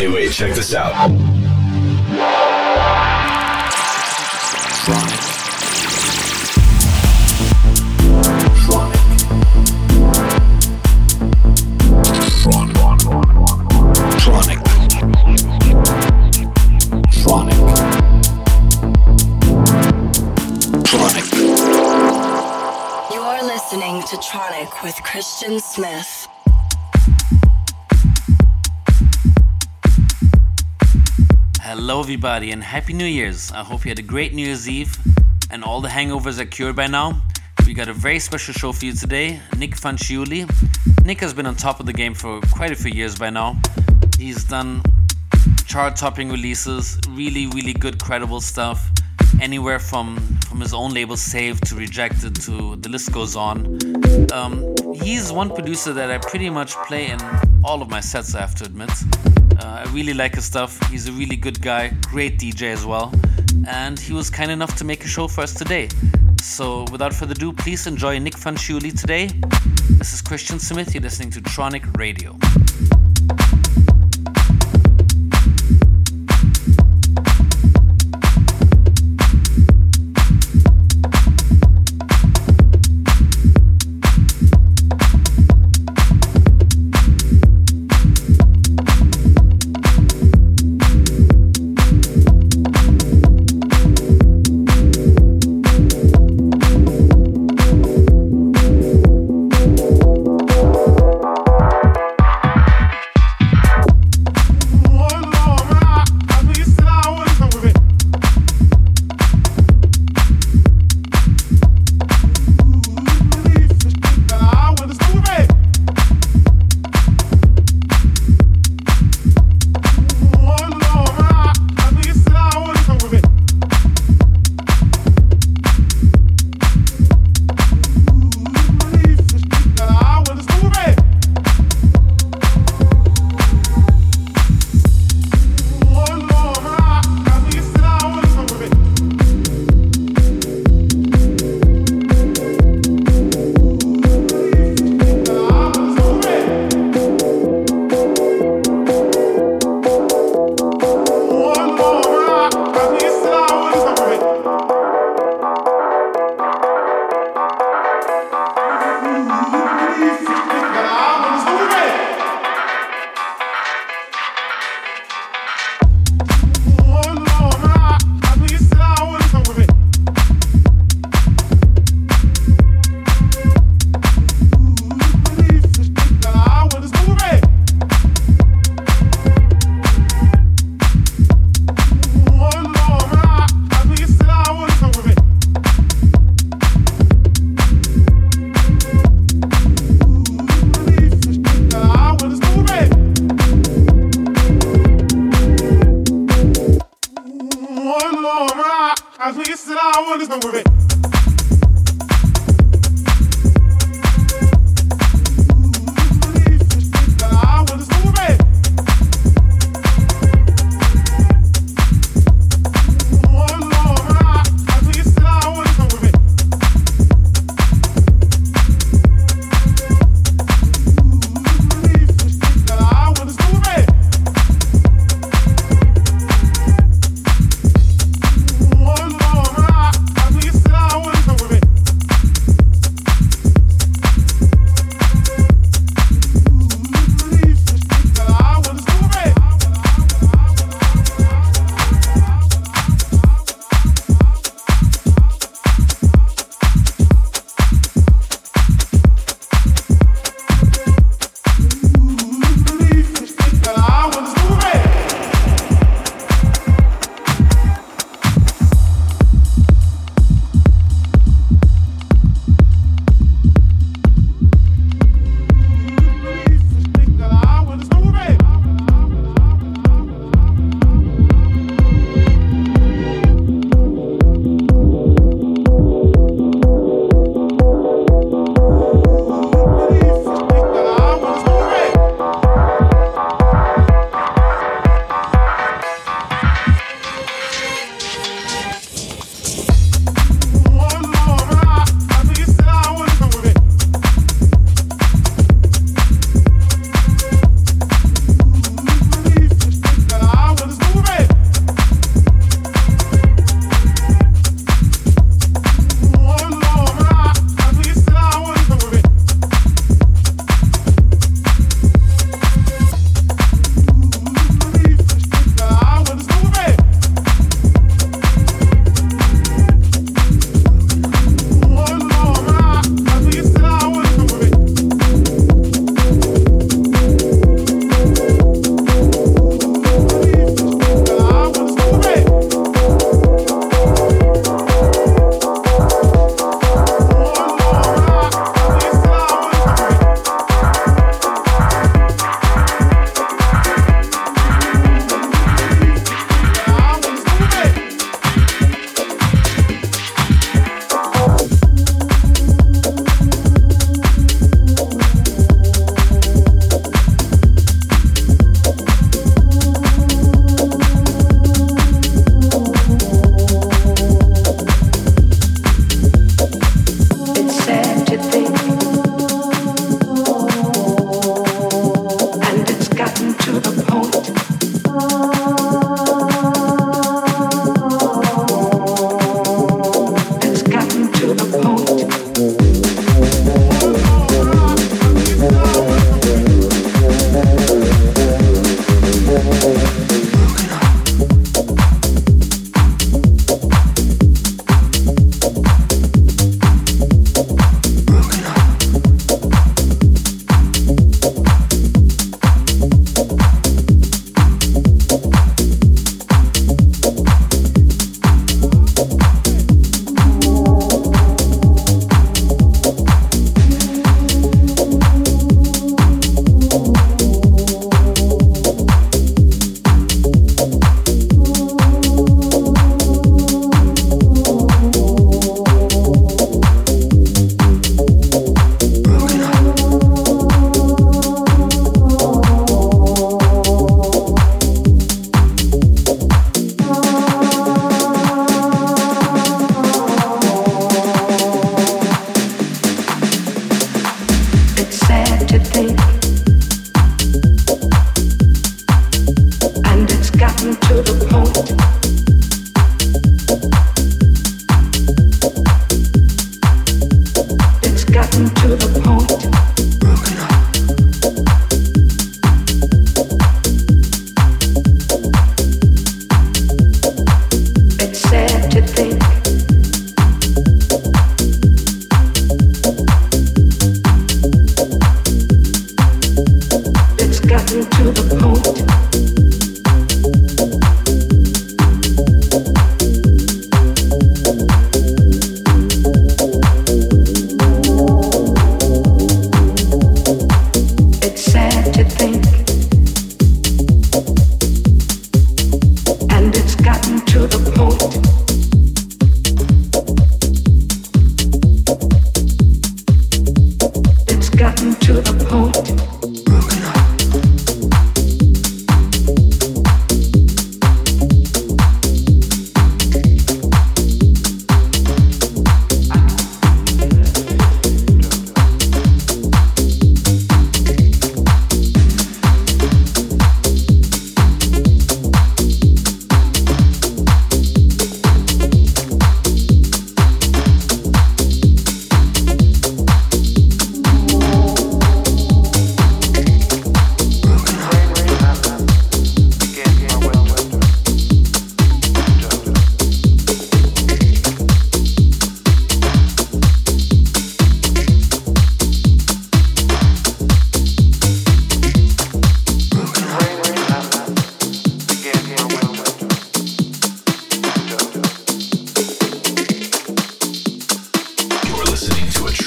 Hey, wait, check this out. Sonic. Tronic. You're listening to Tronic with Christian Smith. Hello, everybody, and Happy New Year's. I hope you had a great New Year's Eve and all the hangovers are cured by now. We got a very special show for you today. Nick Fanciulli. Nick has been on top of the game for quite a few years by now. He's done chart topping releases, really, really good, credible stuff anywhere from from his own label Saved to Rejected to the list goes on. Um, he's one producer that I pretty much play in all of my sets. I have to admit. Uh, I really like his stuff. He's a really good guy, great DJ as well, and he was kind enough to make a show for us today. So, without further ado, please enjoy Nick Fanciulli today. This is Christian Smith. You're listening to Tronic Radio.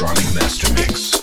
electronic master mix.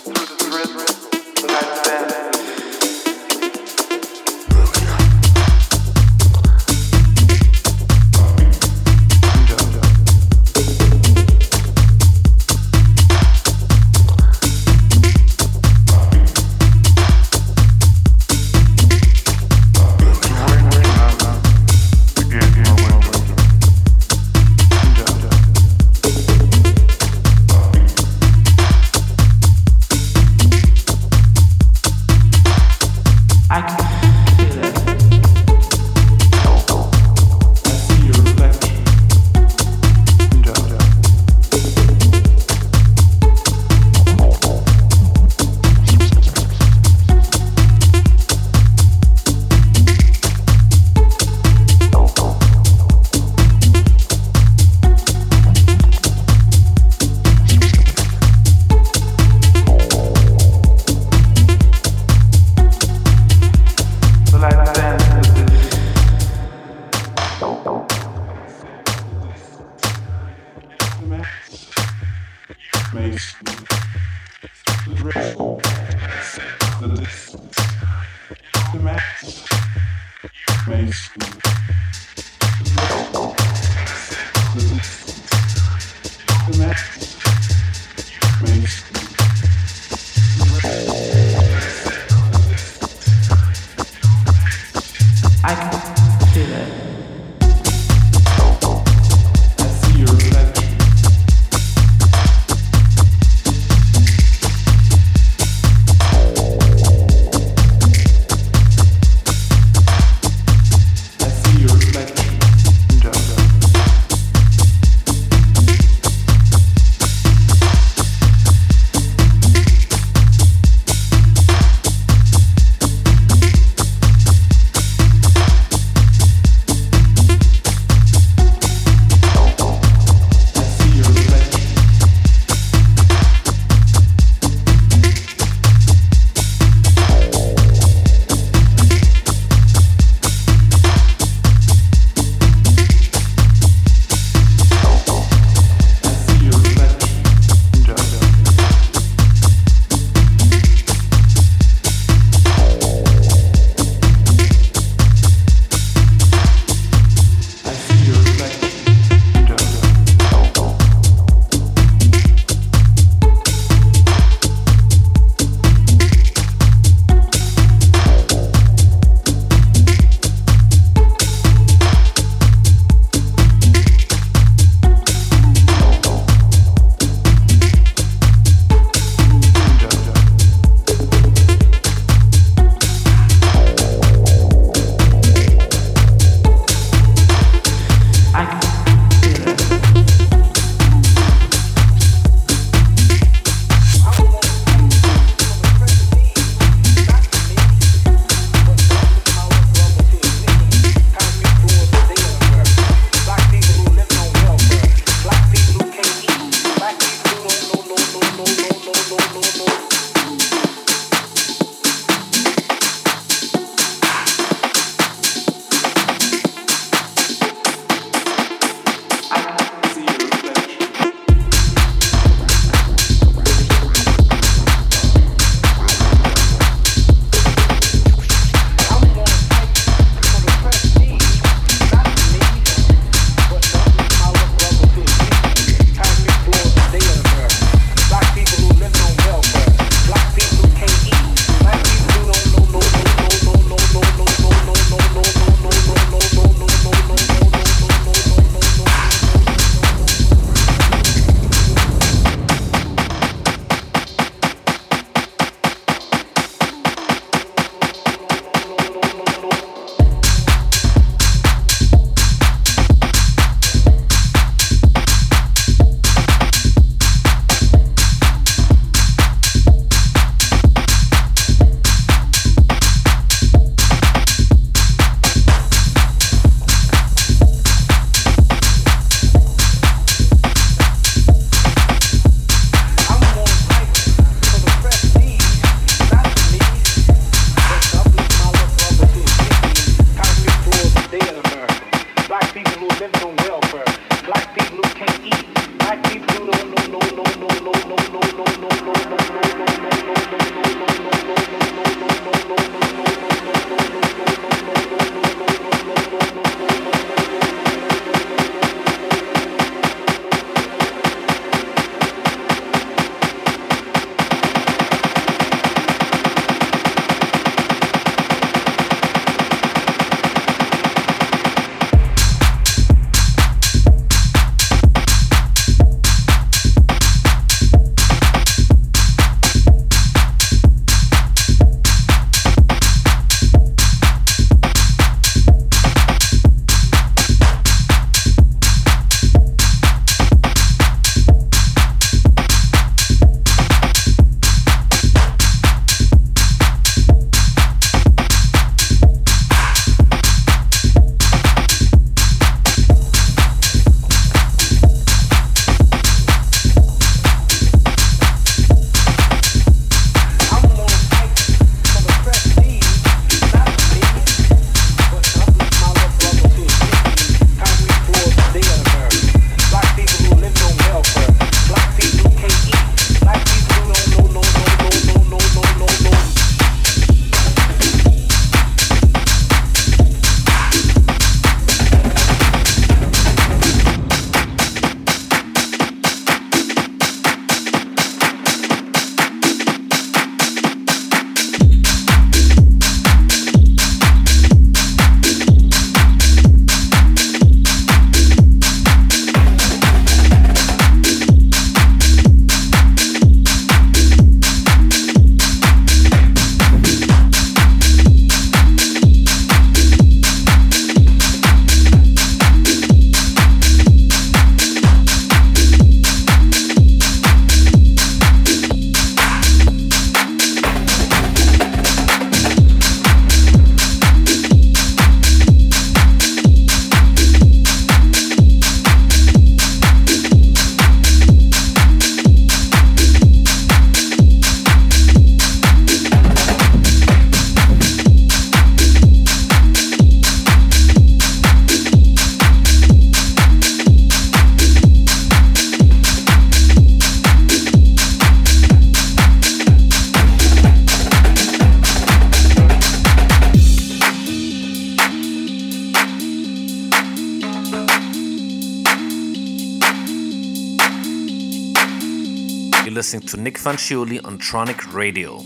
Listening to Nick Fanciulli on Tronic Radio.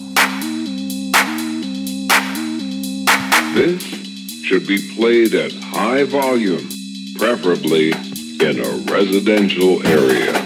This should be played at high volume, preferably in a residential area.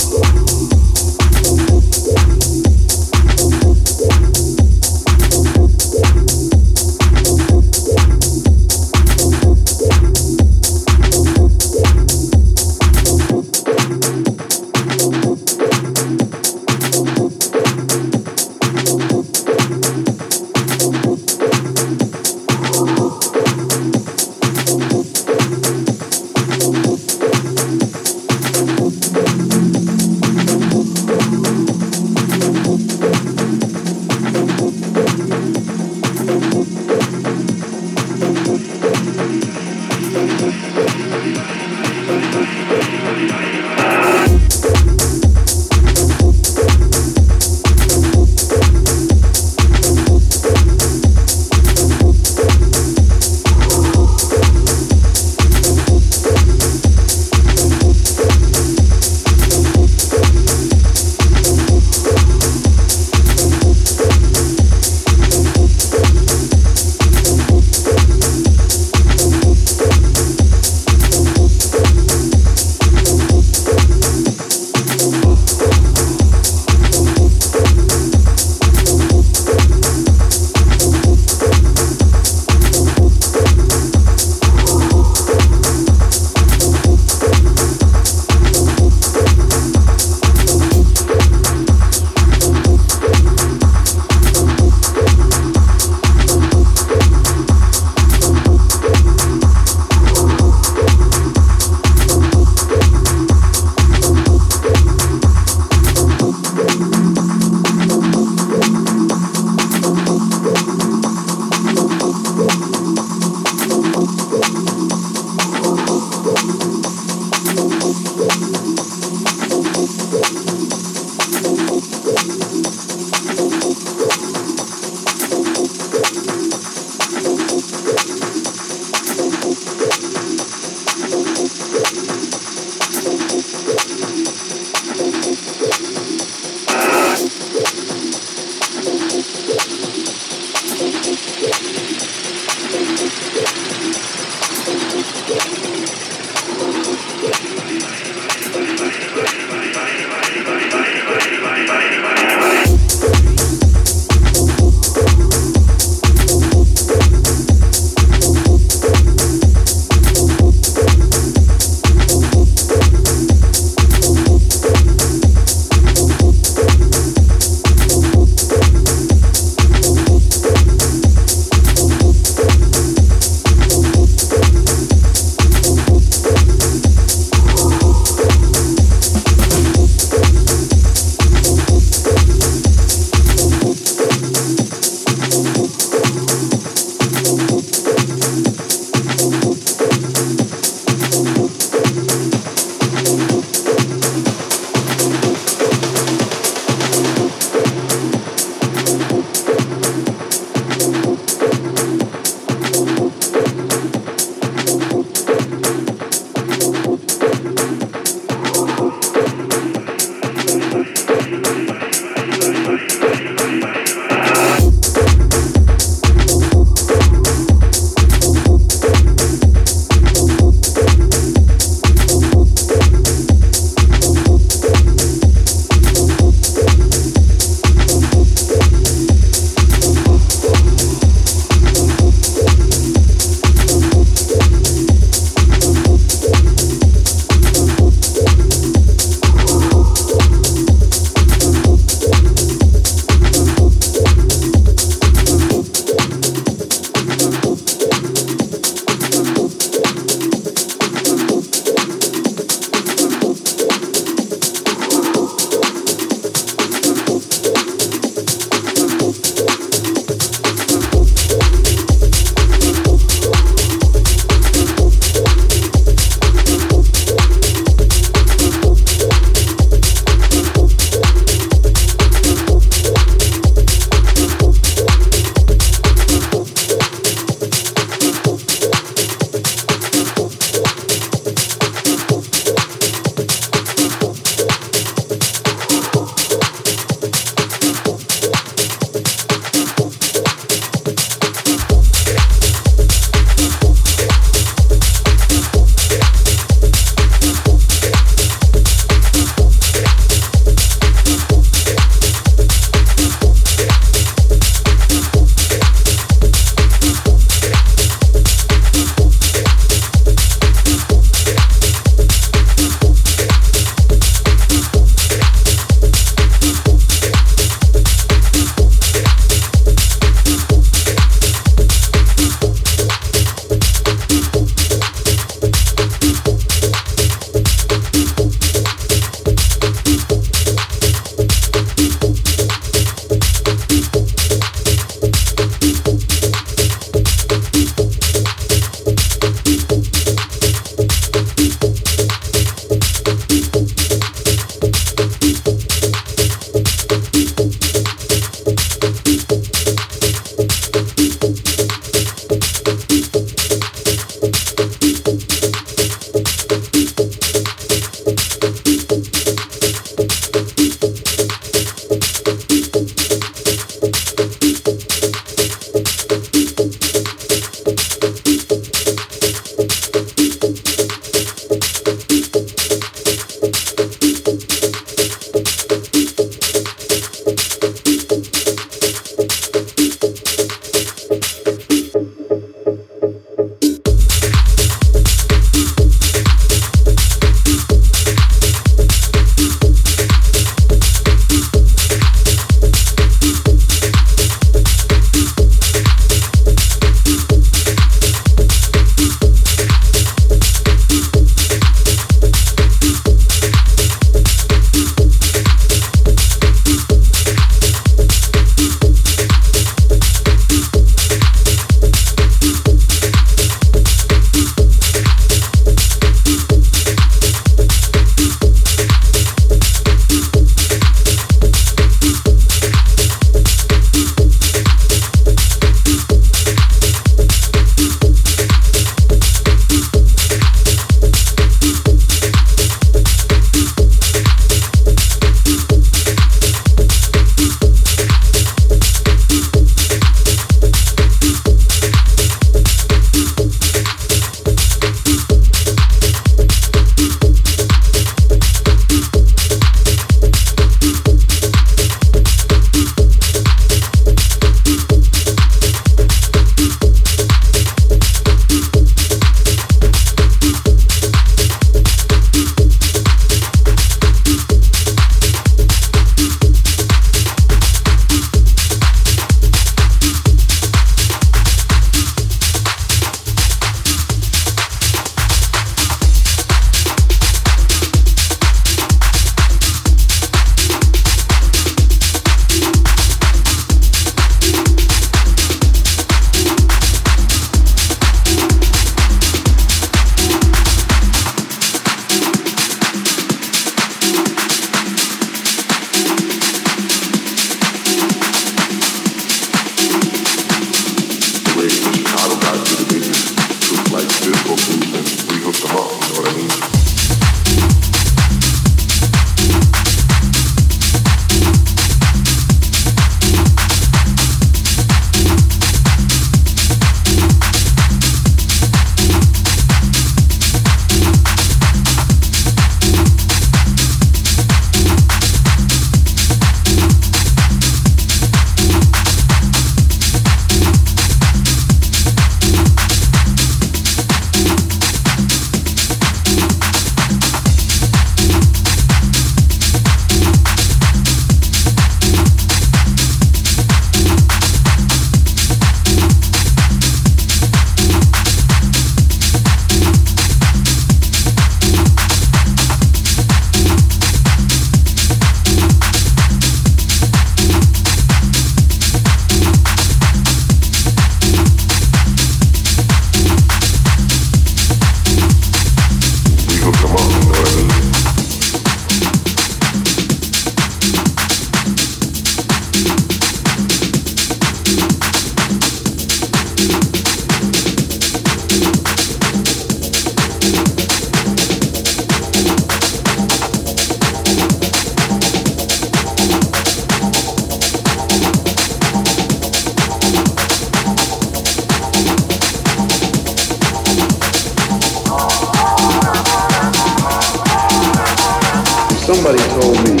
Somebody told me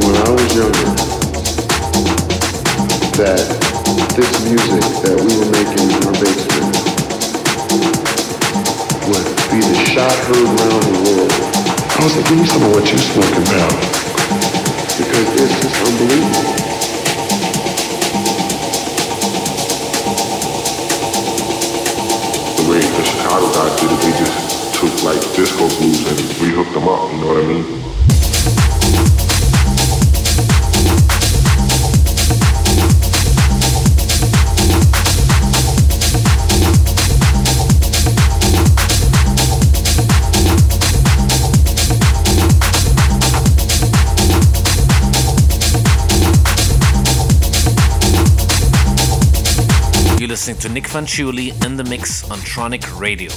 when I was younger that this music that we were making in our basement would be the shot heard around the world. I was like, give me some of what you're smoking now. Because it's just unbelievable. The way the Chicago guys did it, they just took like disco blues and rehooked them up, you know what I mean? listening to Nick Fanciulli in the mix on Tronic Radio.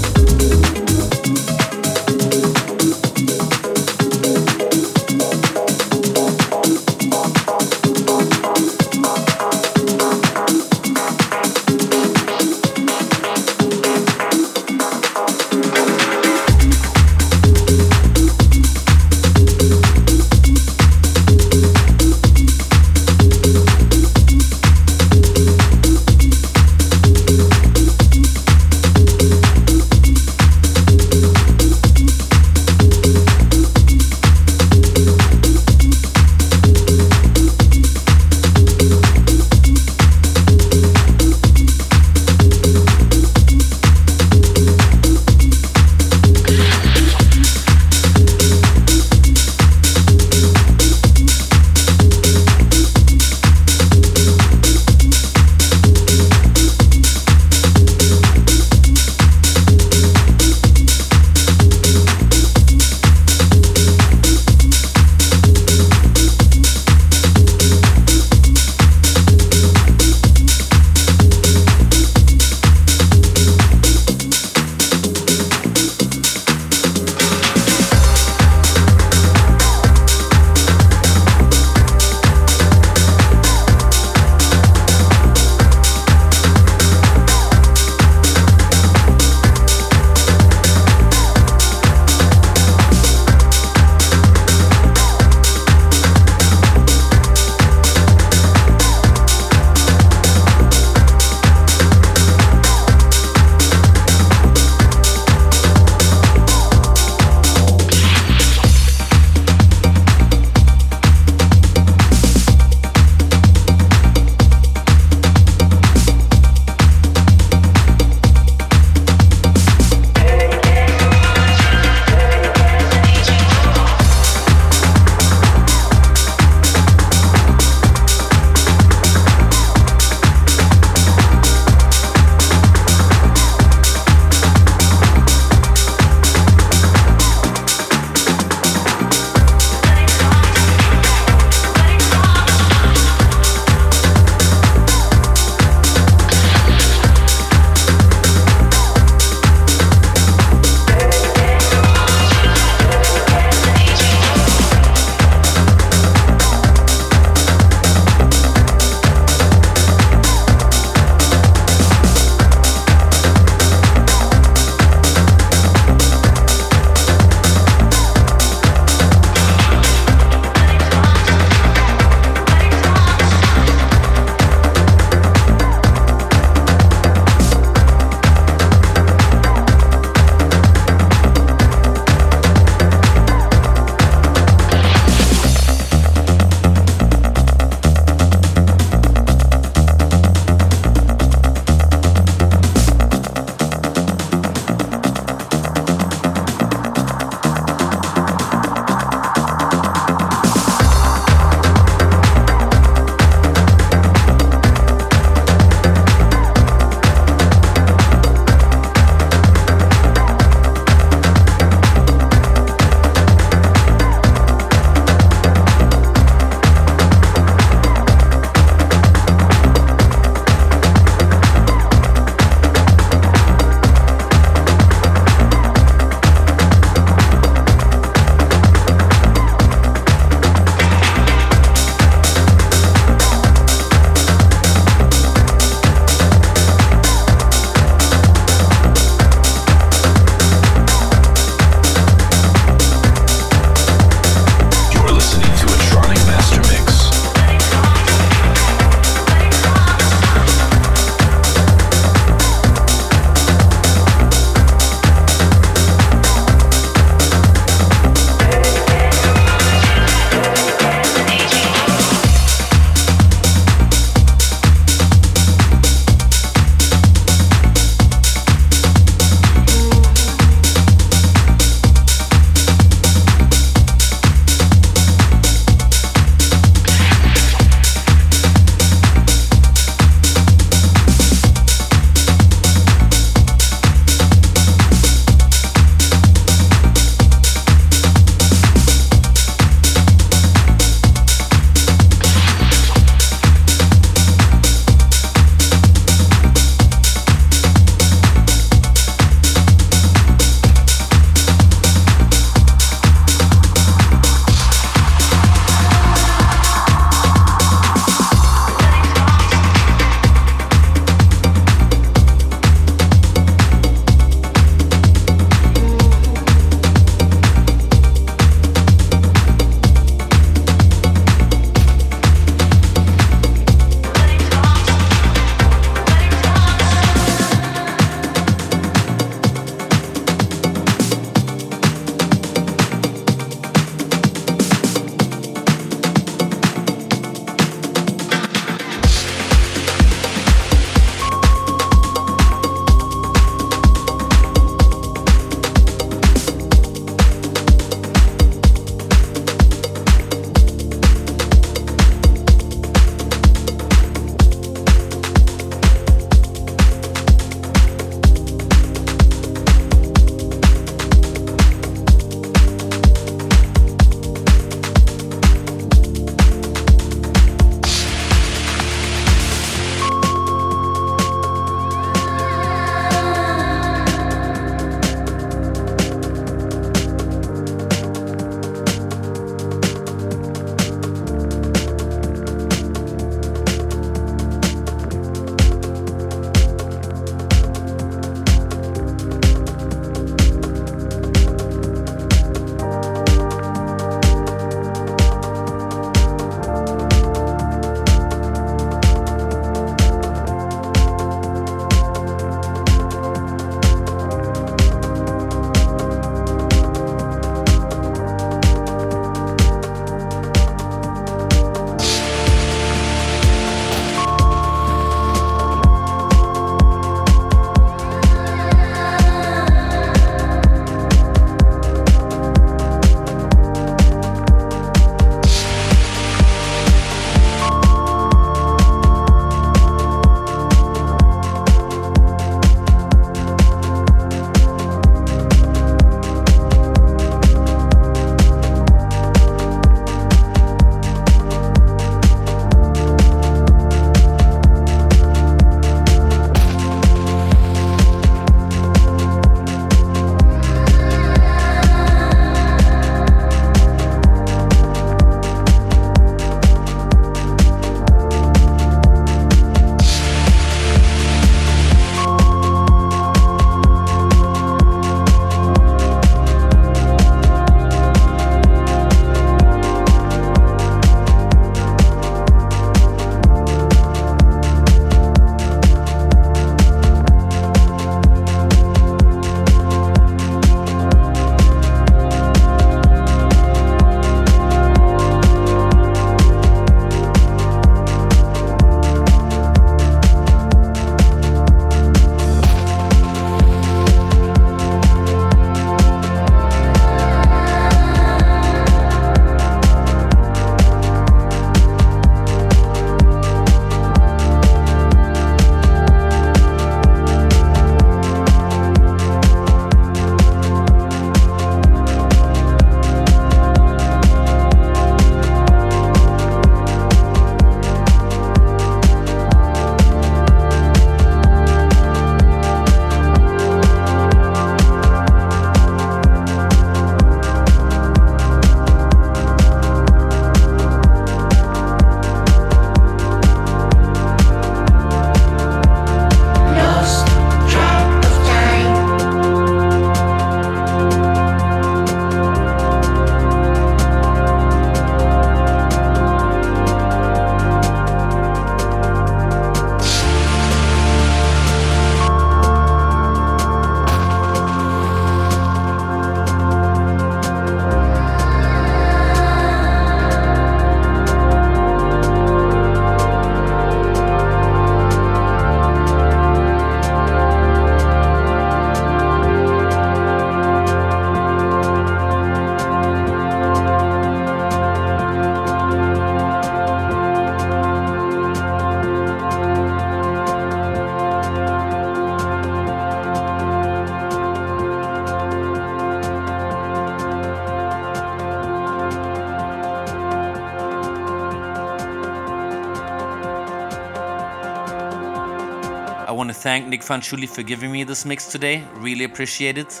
I want to thank Nick Fanciulli for giving me this mix today. Really appreciate it.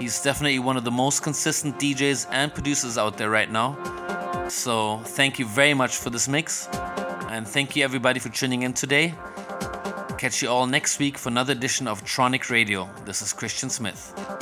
He's definitely one of the most consistent DJs and producers out there right now. So, thank you very much for this mix. And thank you everybody for tuning in today. Catch you all next week for another edition of Tronic Radio. This is Christian Smith.